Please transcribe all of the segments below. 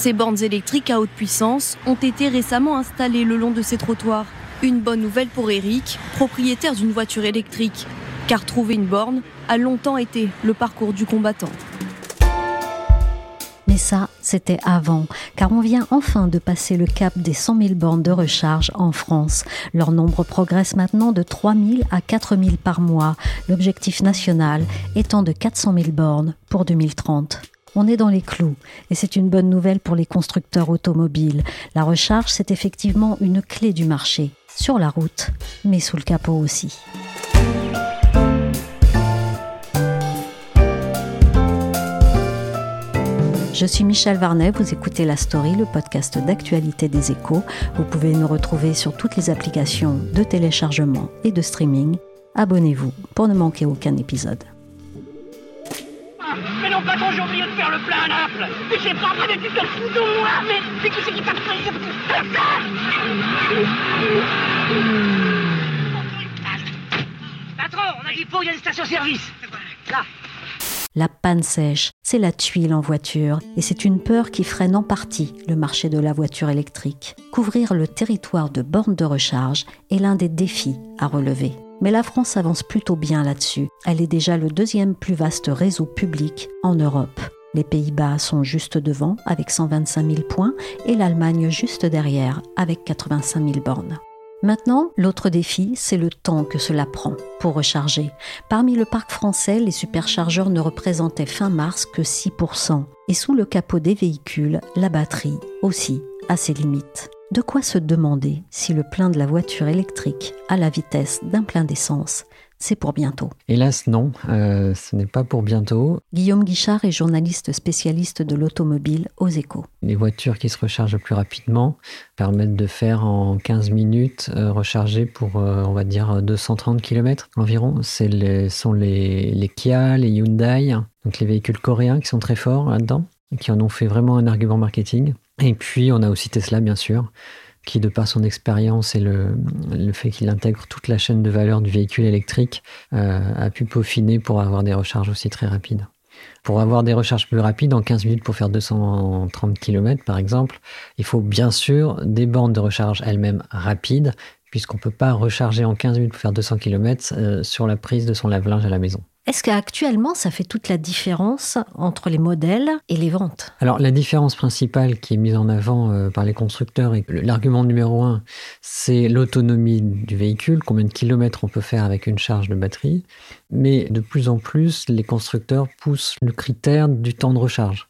Ces bornes électriques à haute puissance ont été récemment installées le long de ces trottoirs. Une bonne nouvelle pour Eric, propriétaire d'une voiture électrique, car trouver une borne a longtemps été le parcours du combattant. Mais ça, c'était avant, car on vient enfin de passer le cap des 100 000 bornes de recharge en France. Leur nombre progresse maintenant de 3 000 à 4 000 par mois, l'objectif national étant de 400 000 bornes pour 2030. On est dans les clous et c'est une bonne nouvelle pour les constructeurs automobiles. La recharge, c'est effectivement une clé du marché, sur la route, mais sous le capot aussi. Je suis Michel Varnet, vous écoutez La Story, le podcast d'actualité des échos. Vous pouvez nous retrouver sur toutes les applications de téléchargement et de streaming. Abonnez-vous pour ne manquer aucun épisode. J'ai Patron, on a dit y a station-service La panne sèche, c'est la tuile en voiture et c'est une peur qui freine en partie le marché de la voiture électrique. Couvrir le territoire de bornes de recharge est l'un des défis à relever. Mais la France avance plutôt bien là-dessus. Elle est déjà le deuxième plus vaste réseau public en Europe. Les Pays-Bas sont juste devant avec 125 000 points et l'Allemagne juste derrière avec 85 000 bornes. Maintenant, l'autre défi, c'est le temps que cela prend pour recharger. Parmi le parc français, les superchargeurs ne représentaient fin mars que 6%. Et sous le capot des véhicules, la batterie aussi a ses limites. De quoi se demander si le plein de la voiture électrique à la vitesse d'un plein d'essence c'est pour bientôt. Hélas, non, euh, ce n'est pas pour bientôt. Guillaume Guichard est journaliste spécialiste de l'automobile aux échos. Les voitures qui se rechargent plus rapidement permettent de faire en 15 minutes euh, recharger pour, euh, on va dire, 230 km environ. Ce sont les, les Kia, les Hyundai, donc les véhicules coréens qui sont très forts là-dedans, qui en ont fait vraiment un argument marketing. Et puis, on a aussi Tesla, bien sûr qui, de par son expérience et le, fait qu'il intègre toute la chaîne de valeur du véhicule électrique, euh, a pu peaufiner pour avoir des recharges aussi très rapides. Pour avoir des recharges plus rapides, en 15 minutes pour faire 230 km par exemple, il faut bien sûr des bornes de recharge elles-mêmes rapides, puisqu'on ne peut pas recharger en 15 minutes pour faire 200 km euh, sur la prise de son lave-linge à la maison. Est-ce qu'actuellement, ça fait toute la différence entre les modèles et les ventes? Alors, la différence principale qui est mise en avant euh, par les constructeurs, et l'argument numéro un, c'est l'autonomie du véhicule, combien de kilomètres on peut faire avec une charge de batterie. Mais de plus en plus, les constructeurs poussent le critère du temps de recharge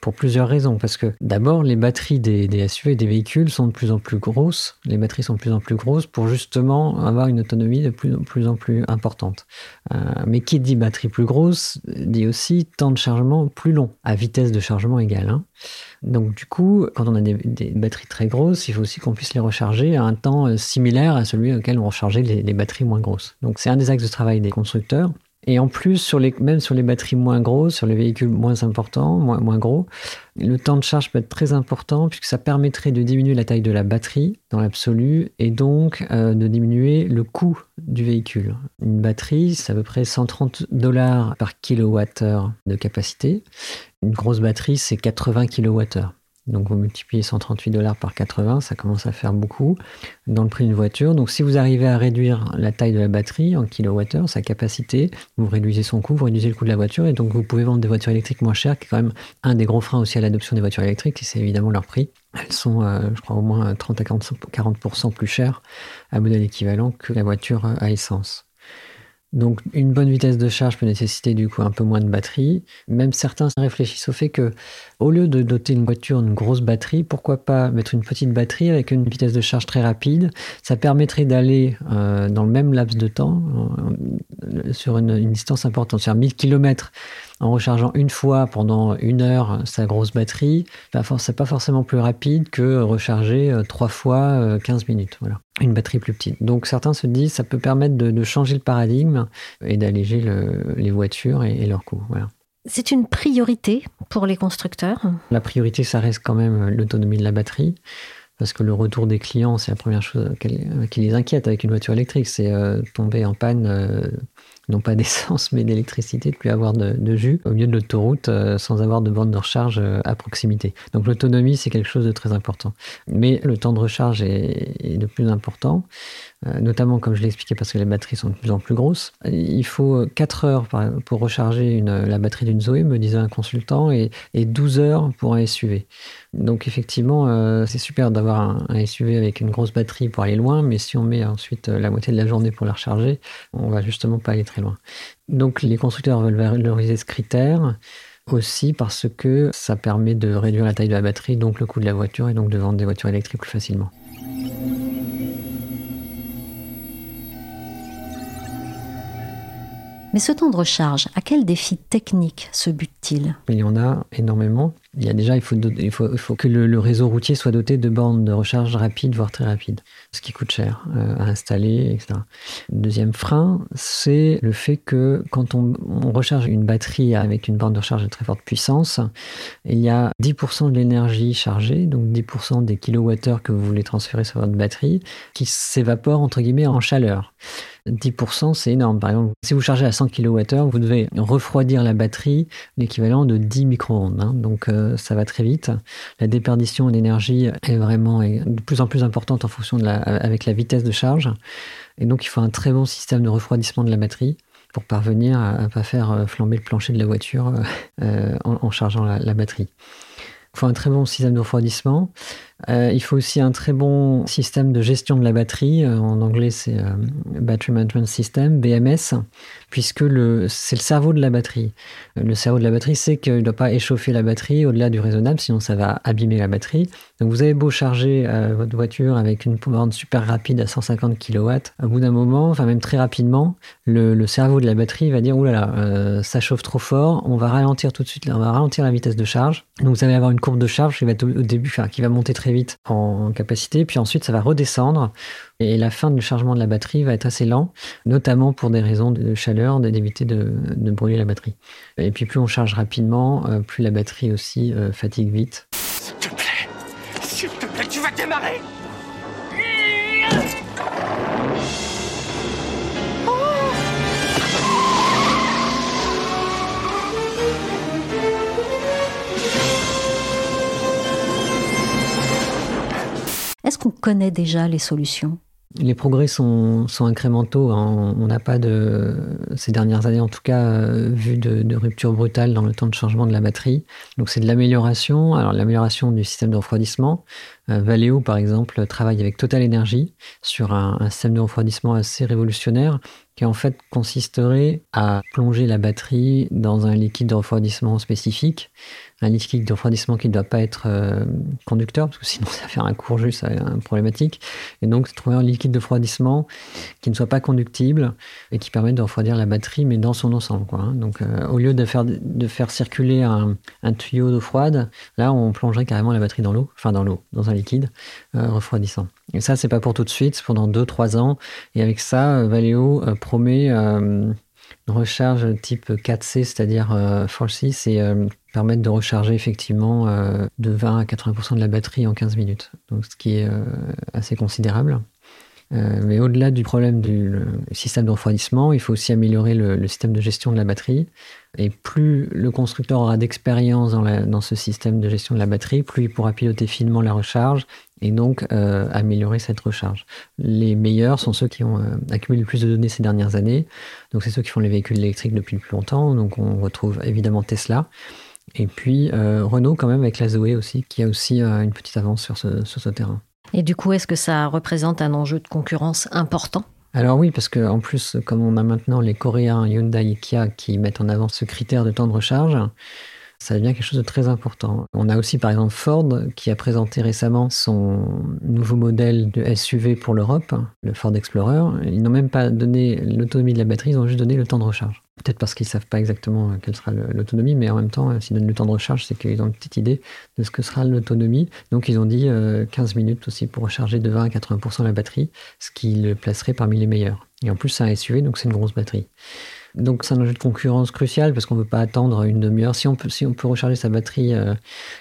pour plusieurs raisons. Parce que d'abord, les batteries des, SUV et des véhicules sont de plus en plus grosses. Les batteries sont de plus en plus grosses pour justement avoir une autonomie de plus, en plus importante. Euh, mais qui dit batterie plus grosse dit aussi temps de chargement plus long, à vitesse de chargement égale. Hein. Donc du coup, quand on a des, batteries très grosses, il faut aussi qu'on puisse les recharger à un temps euh, similaire à celui auquel on rechargeait les, les batteries moins grosses. Donc c'est un des axes de travail des constructeurs. Et en plus, même sur les batteries moins grosses, sur les véhicules moins importants, moins, moins gros, le temps de charge peut être très important puisque ça permettrait de diminuer la taille de la batterie dans l'absolu et donc euh, de diminuer le coût du véhicule. Une batterie, c'est à peu près 130 dollars par kilowattheure de capacité. Une grosse batterie, c'est 80 kilowattheures. Donc vous multipliez 138 dollars par 80, ça commence à faire beaucoup dans le prix d'une voiture. Donc si vous arrivez à réduire la taille de la batterie en kilowattheure, sa capacité, vous réduisez son coût, vous réduisez le coût de la voiture et donc vous pouvez vendre des voitures électriques moins chères, qui est quand même un des gros freins aussi à l'adoption des voitures électriques, c'est évidemment leur prix. Elles sont, euh, je crois, au moins 30 à 40% plus chères à modèle équivalent que la voiture à essence. Donc une bonne vitesse de charge peut nécessiter du coup un peu moins de batterie. Même certains réfléchissent au fait que au lieu de doter une voiture d'une grosse batterie, pourquoi pas mettre une petite batterie avec une vitesse de charge très rapide? Ça permettrait d'aller euh, dans le même laps de temps sur une, distance importante, sur 1000 km en rechargeant une fois pendant une heure sa grosse batterie, c'est pas forcément plus rapide que recharger euh, trois fois 15 euh, minutes. Voilà. Une batterie plus petite. Donc certains se disent ça peut permettre de, changer le paradigme et d'alléger les voitures et, leur coût. Voilà. C'est une priorité pour les constructeurs? La priorité, ça reste quand même l'autonomie de la batterie parce que le retour des clients, c'est la première chose qui les inquiète avec une voiture électrique, c'est euh, tomber en panne non pas d'essence mais d'électricité, de plus avoir de, jus au milieu de l'autoroute euh, sans avoir de bande de recharge euh, à proximité. Donc l'autonomie, c'est quelque chose de très important. Mais le temps de recharge est, de plus important, euh, notamment comme je l'ai expliqué parce que les batteries sont de plus en plus grosses. Il faut 4 heures pour recharger la batterie d'une Zoé, me disait un consultant, et, 12 heures pour un SUV. Donc effectivement, c'est super d'avoir un, un, SUV avec une grosse batterie pour aller loin, mais si on met ensuite la moitié de la journée pour la recharger, on va justement pas aller très loin. Donc les constructeurs veulent valoriser ce critère aussi parce que ça permet de réduire la taille de la batterie, donc le coût de la voiture et donc de vendre des voitures électriques plus facilement. Mais ce temps de recharge, à quel défi technique se bute-t-il? Il y en a énormément. Il y a déjà, il faut, il faut, il faut que le, réseau routier soit doté de bornes de recharge rapides, voire très rapides, ce qui coûte cher euh, à installer, etc. Deuxième frein, c'est le fait que quand on, recharge une batterie avec une borne de recharge de très forte puissance, il y a 10% de l'énergie chargée, donc 10% des kilowattheures que vous voulez transférer sur votre batterie, qui s'évapore entre guillemets en chaleur. 10%, c'est énorme. Par exemple, si vous chargez à 100 kWh, vous devez refroidir la batterie, l'équivalent de 10 micro-ondes. Hein. Donc euh, ça va très vite. La déperdition d'énergie est vraiment de plus en plus importante en fonction de la, avec la vitesse de charge. Et donc il faut un très bon système de refroidissement de la batterie pour parvenir à ne pas faire euh, flamber le plancher de la voiture euh, en, chargeant la batterie. Il faut un très bon système de refroidissement. Euh, il faut aussi un très bon système de gestion de la batterie. Euh, en anglais, c'est euh, Battery Management System, BMS, puisque c'est le cerveau de la batterie. Le cerveau de la batterie, c'est qu'il ne doit pas échauffer la batterie au-delà du raisonnable, sinon ça va abîmer la batterie. Donc vous avez beau charger votre voiture avec une borne super rapide à 150 kW, à bout d'un moment, enfin même très rapidement, le, cerveau de la batterie va dire oh là là, ça chauffe trop fort, on va ralentir tout de suite, on va ralentir la vitesse de charge. Donc vous allez avoir une courbe de charge qui va au début, qui va monter très vite en capacité, puis ensuite ça va redescendre et la fin du chargement de la batterie va être assez lent, notamment pour des raisons de chaleur, d'éviter de, brûler la batterie. Et puis plus on charge rapidement, euh, plus la batterie aussi euh, fatigue vite. S'il te plaît, s'il te plaît, tu vas démarrer Est-ce qu'on connaît déjà les solutions? Les progrès sont, incrémentaux. Hein. On n'a pas de, ces dernières années en tout cas, euh, vu de, rupture brutale dans le temps de changement de la batterie. Donc c'est de l'amélioration. Alors l'amélioration du système de refroidissement. Euh, Valeo par exemple travaille avec Total Energy sur un, un système de refroidissement assez révolutionnaire qui en fait consisterait à plonger la batterie dans un liquide de refroidissement spécifique un liquide de refroidissement qui ne doit pas être euh, conducteur, parce que sinon ça va faire un court jus, ça un problématique. Et donc trouver un liquide de refroidissement qui ne soit pas conductible et qui permette de refroidir la batterie, mais dans son ensemble. Quoi, hein. Donc euh, au lieu de faire, de faire circuler un, tuyau d'eau froide, là on plongerait carrément la batterie dans l'eau, enfin dans l'eau, dans un liquide euh, refroidissant. Et ça, c'est pas pour tout de suite, c'est pendant 2-3 ans. Et avec ça, Valeo promet recharge type 4C, c'est-à-dire euh, 4C, c'est euh, permettre de recharger effectivement euh, de 20 à 80% de la batterie en 15 minutes, donc ce qui est euh, assez considérable. mais au-delà du problème du système de refroidissement, il faut aussi améliorer le, système de gestion de la batterie. Et plus le constructeur aura d'expérience dans, ce système de gestion de la batterie, plus il pourra piloter finement la recharge et donc euh, améliorer cette recharge. Les meilleurs sont ceux qui ont euh, accumulé le plus de données ces dernières années. Donc c'est ceux qui font les véhicules électriques depuis le plus longtemps. Donc on retrouve évidemment Tesla. Et puis euh, Renault quand même avec la Zoé aussi, qui a aussi une petite avance sur ce, sur ce terrain. Et du coup, est-ce que ça représente un enjeu de concurrence important? Alors oui, parce qu'en plus, comme on a maintenant les Coréens Hyundai et Kia qui mettent en avant ce critère de temps de recharge, ça devient quelque chose de très important. On a aussi par exemple Ford qui a présenté récemment son nouveau modèle de SUV pour l'Europe, le Ford Explorer. Ils n'ont même pas donné l'autonomie de la batterie, ils ont juste donné le temps de recharge. Peut-être parce qu'ils ne savent pas exactement quelle sera l'autonomie, mais en même temps, s'ils donnent le temps de recharge, c'est qu'ils ont une petite idée de ce que sera l'autonomie. Donc ils ont dit 15 minutes aussi pour recharger de 20 à 80% la batterie, ce qui le placerait parmi les meilleurs. Et en plus, c'est un SUV, donc c'est une grosse batterie. Donc c'est un enjeu de concurrence crucial parce qu'on ne veut pas attendre une demi-heure. Si on, peut, peut recharger sa batterie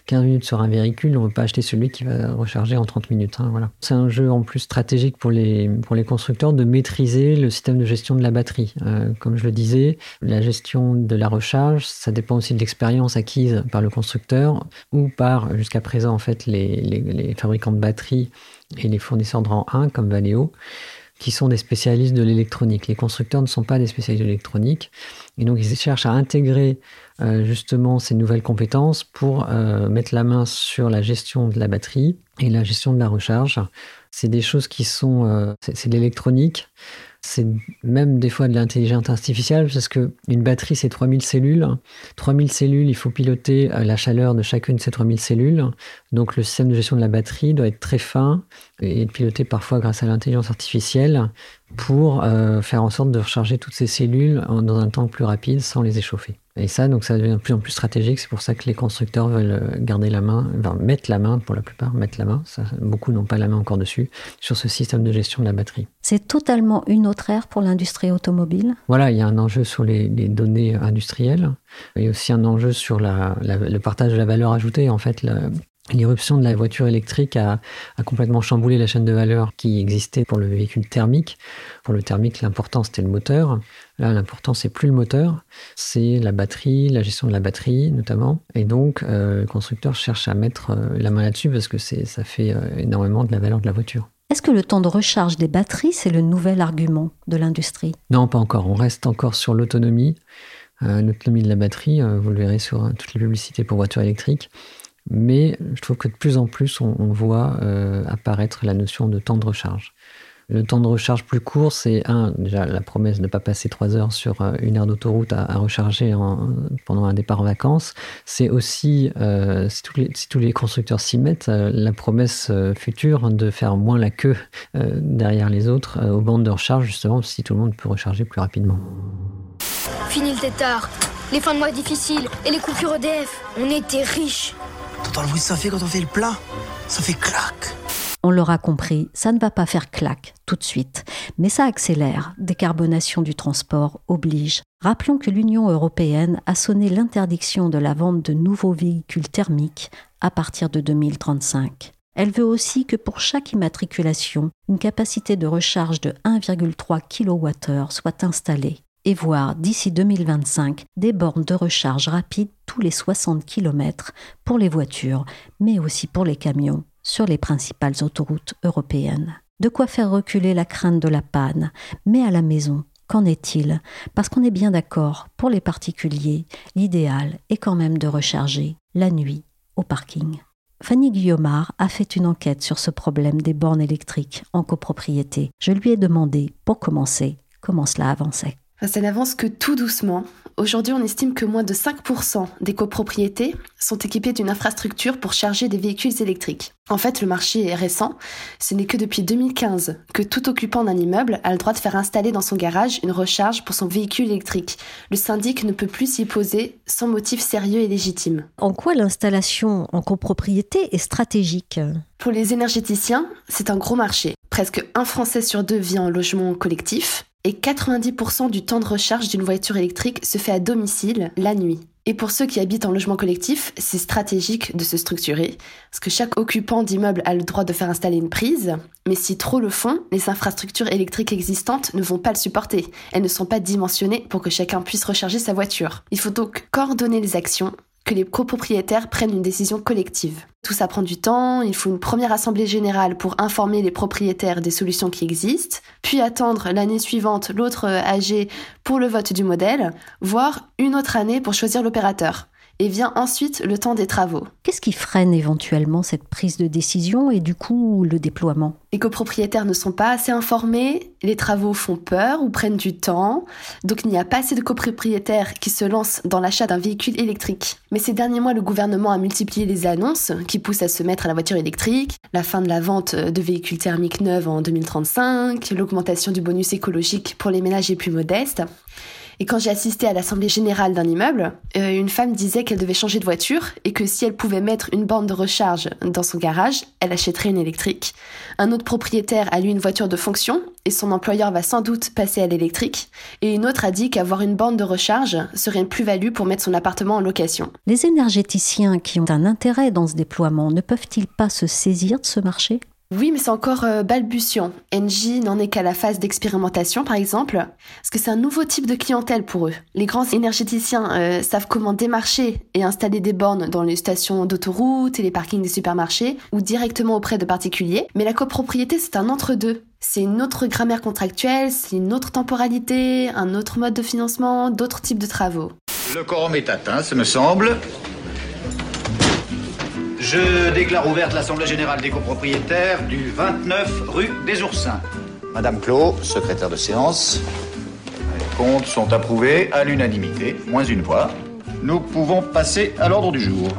15 euh, minutes sur un véhicule, on ne veut pas acheter celui qui va recharger en 30 minutes. Hein, voilà. C'est un jeu en plus stratégique pour les, constructeurs de maîtriser le système de gestion de la batterie. Euh, comme je le disais, la gestion de la recharge, ça dépend aussi de l'expérience acquise par le constructeur ou par, jusqu'à présent, en fait, les, les, les fabricants de batteries et les fournisseurs de rang 1 comme Valeo qui sont des spécialistes de l'électronique. Les constructeurs ne sont pas des spécialistes de l'électronique. Et donc, ils cherchent à intégrer euh, justement ces nouvelles compétences pour euh, mettre la main sur la gestion de la batterie et la gestion de la recharge. C'est des choses qui sont... Euh, c'est de l'électronique. C'est même des fois de l'intelligence artificielle parce que une batterie, c'est 3000 cellules. 3000 cellules, il faut piloter la chaleur de chacune de ces 3000 cellules. Donc le système de gestion de la batterie doit être très fin et piloté parfois grâce à l'intelligence artificielle pour euh, faire en sorte de recharger toutes ces cellules dans un temps plus rapide sans les échauffer. Et ça, donc, ça devient de plus en plus stratégique. C'est pour ça que les constructeurs veulent euh, garder la main, enfin, mettre la main pour la plupart, mettre la main. Beaucoup n'ont pas la main encore dessus sur ce système de gestion de la batterie. C'est totalement une autre ère pour l'industrie automobile. Voilà, il y a un enjeu sur les, données industrielles. A aussi un enjeu sur le partage de la valeur ajoutée. En fait, L'irruption de la voiture électrique a, complètement chamboulé la chaîne de valeur qui existait pour le véhicule thermique. Pour le thermique, l'important c'était le moteur. Là, l'important c'est plus le moteur, c'est la batterie, la gestion de la batterie notamment. Et donc, euh, le constructeur cherche à mettre euh, la main là-dessus parce que ça fait euh, énormément de la valeur de la voiture. Est-ce que le temps de recharge des batteries, c'est le nouvel argument de l'industrie? Non, pas encore. On reste encore sur l'autonomie. l'autonomie de la batterie, vous le verrez sur toutes les publicités pour voitures électriques. Mais je trouve que de plus en plus, on, voit euh, apparaître la notion de temps de recharge. Le temps de recharge plus court, c'est un, déjà la promesse de ne pas passer trois heures sur euh, une heure d'autoroute à, recharger pendant un départ en vacances. C'est aussi, euh, si, tous les, constructeurs s'y mettent, la promesse future de faire moins la queue derrière les autres aux bandes de recharge, justement, si tout le monde peut recharger plus rapidement. Fini le tétard, les fins de mois difficiles et les coupures EDF. On était riches. T'entends le bruit que ça fait quand on fait le plat? Ça fait clac on l'aura compris, ça ne va pas faire clac tout de suite, mais ça accélère. Décarbonation du transport oblige. Rappelons que l'Union européenne a sonné l'interdiction de la vente de nouveaux véhicules thermiques à partir de 2035. Elle veut aussi que pour chaque immatriculation, une capacité de recharge de 1,3 kWh soit installée et voir d'ici 2025 des bornes de recharge rapide tous les 60 km pour les voitures, mais aussi pour les camions sur les principales autoroutes européennes. De quoi faire reculer la crainte de la panne, mais à la maison, qu'en est-il? Parce qu'on est bien d'accord, pour les particuliers, l'idéal est quand même de recharger la nuit au parking. Fanny Guillaumard a fait une enquête sur ce problème des bornes électriques en copropriété. Je lui ai demandé, pour commencer, comment cela avançait. Ça n'avance que tout doucement. Aujourd'hui, on estime que moins de 5% des copropriétés sont équipées d'une infrastructure pour charger des véhicules électriques. En fait, le marché est récent. Ce n'est que depuis 2015 que tout occupant d'un immeuble a le droit de faire installer dans son garage une recharge pour son véhicule électrique. Le syndic ne peut plus s'y poser sans motif sérieux et légitime. En quoi l'installation en copropriété est stratégique? Pour les énergéticiens, c'est un gros marché. Presque un Français sur deux vit en logement collectif et 90% du temps de recharge d'une voiture électrique se fait à domicile la nuit. Et pour ceux qui habitent en logement collectif, c'est stratégique de se structurer, parce que chaque occupant d'immeuble a le droit de faire installer une prise, mais si trop le font, les infrastructures électriques existantes ne vont pas le supporter. Elles ne sont pas dimensionnées pour que chacun puisse recharger sa voiture. Il faut donc coordonner les actions que les copropriétaires prennent une décision collective. Tout ça prend du temps, il faut une première assemblée générale pour informer les propriétaires des solutions qui existent, puis attendre l'année suivante l'autre AG pour le vote du modèle, voire une autre année pour choisir l'opérateur et vient ensuite le temps des travaux. Qu'est-ce qui freine éventuellement cette prise de décision et du coup le déploiement? Les copropriétaires ne sont pas assez informés, les travaux font peur ou prennent du temps, donc il n'y a pas assez de copropriétaires qui se lancent dans l'achat d'un véhicule électrique. Mais ces derniers mois, le gouvernement a multiplié les annonces qui poussent à se mettre à la voiture électrique, la fin de la vente de véhicules thermiques neufs en 2035, l'augmentation du bonus écologique pour les ménages les plus modestes. Et quand j'ai assisté à l'assemblée générale d'un immeuble, euh, une femme disait qu'elle devait changer de voiture et que si elle pouvait mettre une borne de recharge dans son garage, elle achèterait une électrique. Un autre propriétaire a lui une voiture de fonction et son employeur va sans doute passer à l'électrique. Et une autre a dit qu'avoir une borne de recharge serait une plus-value pour mettre son appartement en location. Les énergéticiens qui ont un intérêt dans ce déploiement ne peuvent-ils pas se saisir de ce marché? Oui, mais c'est encore euh, balbutiant. Engie n'en est qu'à la phase d'expérimentation, par exemple, parce que c'est un nouveau type de clientèle pour eux. Les grands énergéticiens euh, savent comment démarcher et installer des bornes dans les stations d'autoroute et les parkings des supermarchés, ou directement auprès de particuliers, mais la copropriété, c'est un entre-deux. C'est une autre grammaire contractuelle, c'est une autre temporalité, un autre mode de financement, d'autres types de travaux. Le quorum est atteint, ce me semble. Je déclare ouverte l'Assemblée générale des copropriétaires du 29 rue des Oursins. Madame Clos, secrétaire de séance. Les comptes sont approuvés à l'unanimité, moins une voix. Nous pouvons passer à l'ordre du jour.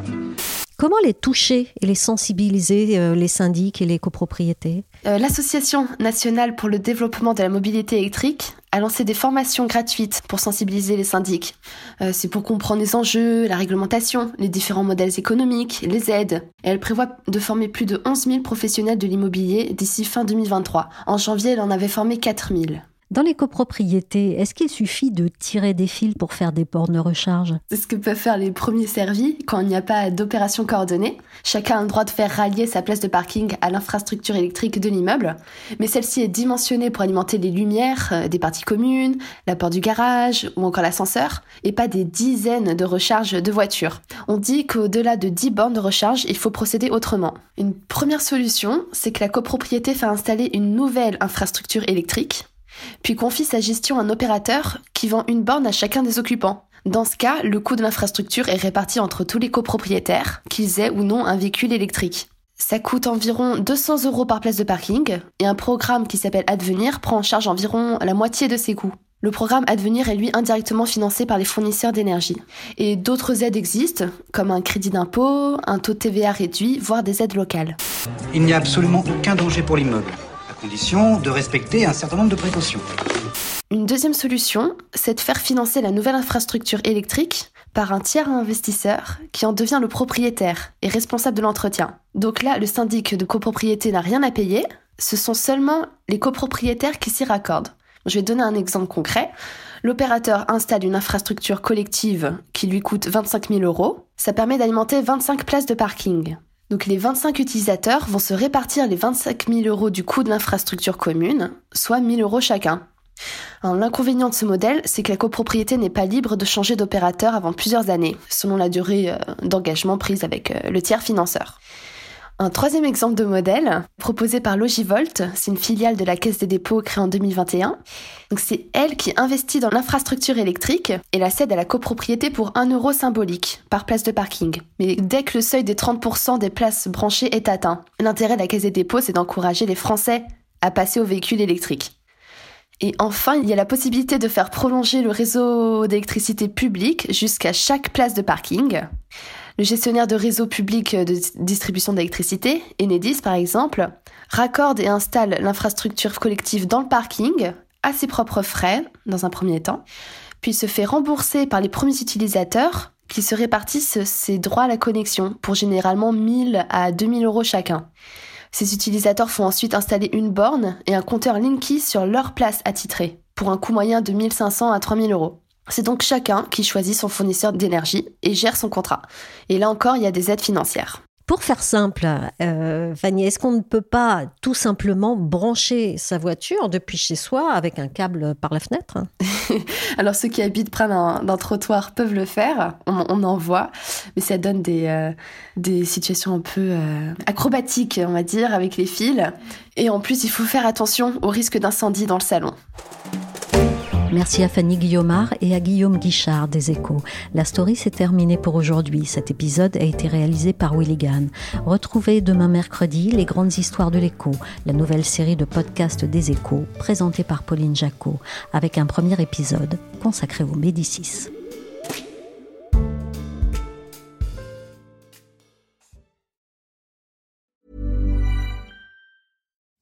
Comment les toucher et les sensibiliser, euh, les syndics et les copropriétés? Euh, L'Association nationale pour le développement de la mobilité électrique a lancé des formations gratuites pour sensibiliser les syndics. Euh, c'est pour comprendre les enjeux, la réglementation, les différents modèles économiques, les aides. elle prévoit de former plus de 11 000 professionnels de l'immobilier d'ici fin 2023. En janvier, elle en avait formé 4 000. Dans les copropriétés, est-ce qu'il suffit de tirer des fils pour faire des bornes de recharge? C'est ce que peuvent faire les premiers servis quand il n'y a pas d'opération coordonnée. Chacun a le droit de faire rallier sa place de parking à l'infrastructure électrique de l'immeuble, mais celle-ci est dimensionnée pour alimenter les lumières euh, des parties communes, la porte du garage ou encore l'ascenseur, et pas des dizaines de recharges de voitures. On dit qu'au-delà de 10 bornes de recharge, il faut procéder autrement. Une première solution, c'est que la copropriété fait installer une nouvelle infrastructure électrique puis confie sa gestion à un opérateur qui vend une borne à chacun des occupants. Dans ce cas, le coût de l'infrastructure est réparti entre tous les copropriétaires, qu'ils aient ou non un véhicule électrique. Ça coûte environ 200 euros par place de parking, et un programme qui s'appelle Advenir prend en charge environ la moitié de ces coûts. Le programme Advenir est lui indirectement financé par les fournisseurs d'énergie. Et d'autres aides existent, comme un crédit d'impôt, un taux de TVA réduit, voire des aides locales. Il n'y a absolument aucun danger pour l'immeuble condition de respecter un certain nombre de précautions. Une deuxième solution, c'est de faire financer la nouvelle infrastructure électrique par un tiers investisseur qui en devient le propriétaire et responsable de l'entretien. Donc là, le syndic de copropriété n'a rien à payer, ce sont seulement les copropriétaires qui s'y raccordent. Je vais donner un exemple concret. L'opérateur installe une infrastructure collective qui lui coûte 25 000 euros. Ça permet d'alimenter 25 places de parking. Donc les 25 utilisateurs vont se répartir les 25 000 euros du coût de l'infrastructure commune, soit 1 000 euros chacun. L'inconvénient de ce modèle, c'est que la copropriété n'est pas libre de changer d'opérateur avant plusieurs années, selon la durée euh, d'engagement prise avec euh, le tiers financeur. Un troisième exemple de modèle, proposé par Logivolt, c'est une filiale de la Caisse des dépôts créée en 2021. Donc c'est elle qui investit dans l'infrastructure électrique et la cède à la copropriété pour 1 euro symbolique par place de parking. Mais dès que le seuil des 30% des places branchées est atteint, l'intérêt de la Caisse des dépôts, c'est d'encourager les Français à passer aux véhicules électriques. Et enfin, il y a la possibilité de faire prolonger le réseau d'électricité public jusqu'à chaque place de parking. Le gestionnaire de réseau public de distribution d'électricité, Enedis par exemple, raccorde et installe l'infrastructure collective dans le parking à ses propres frais, dans un premier temps, puis se fait rembourser par les premiers utilisateurs qui se répartissent ces droits à la connexion pour généralement 1000 à 2000 euros chacun. Ces utilisateurs font ensuite installer une borne et un compteur Linky sur leur place attitrée, pour un coût moyen de 1500 à 3000 euros. C'est donc chacun qui choisit son fournisseur d'énergie et gère son contrat. Et là encore, il y a des aides financières. Pour faire simple, euh, Fanny, est-ce qu'on ne peut pas tout simplement brancher sa voiture depuis chez soi avec un câble par la fenêtre? Alors ceux qui habitent près d'un trottoir peuvent le faire, on, en voit, mais ça donne des, euh, des situations un peu euh, acrobatiques, on va dire, avec les fils. Et en plus, il faut faire attention au risque d'incendie dans le salon. Merci à Fanny Guillaumard et à Guillaume Guichard des Échos. La story s'est terminée pour aujourd'hui. Cet épisode a été réalisé par Willigan. Retrouvez demain mercredi les grandes histoires de l'écho, la nouvelle série de podcasts des Échos présentée par Pauline Jacot, avec un premier épisode consacré aux Médicis.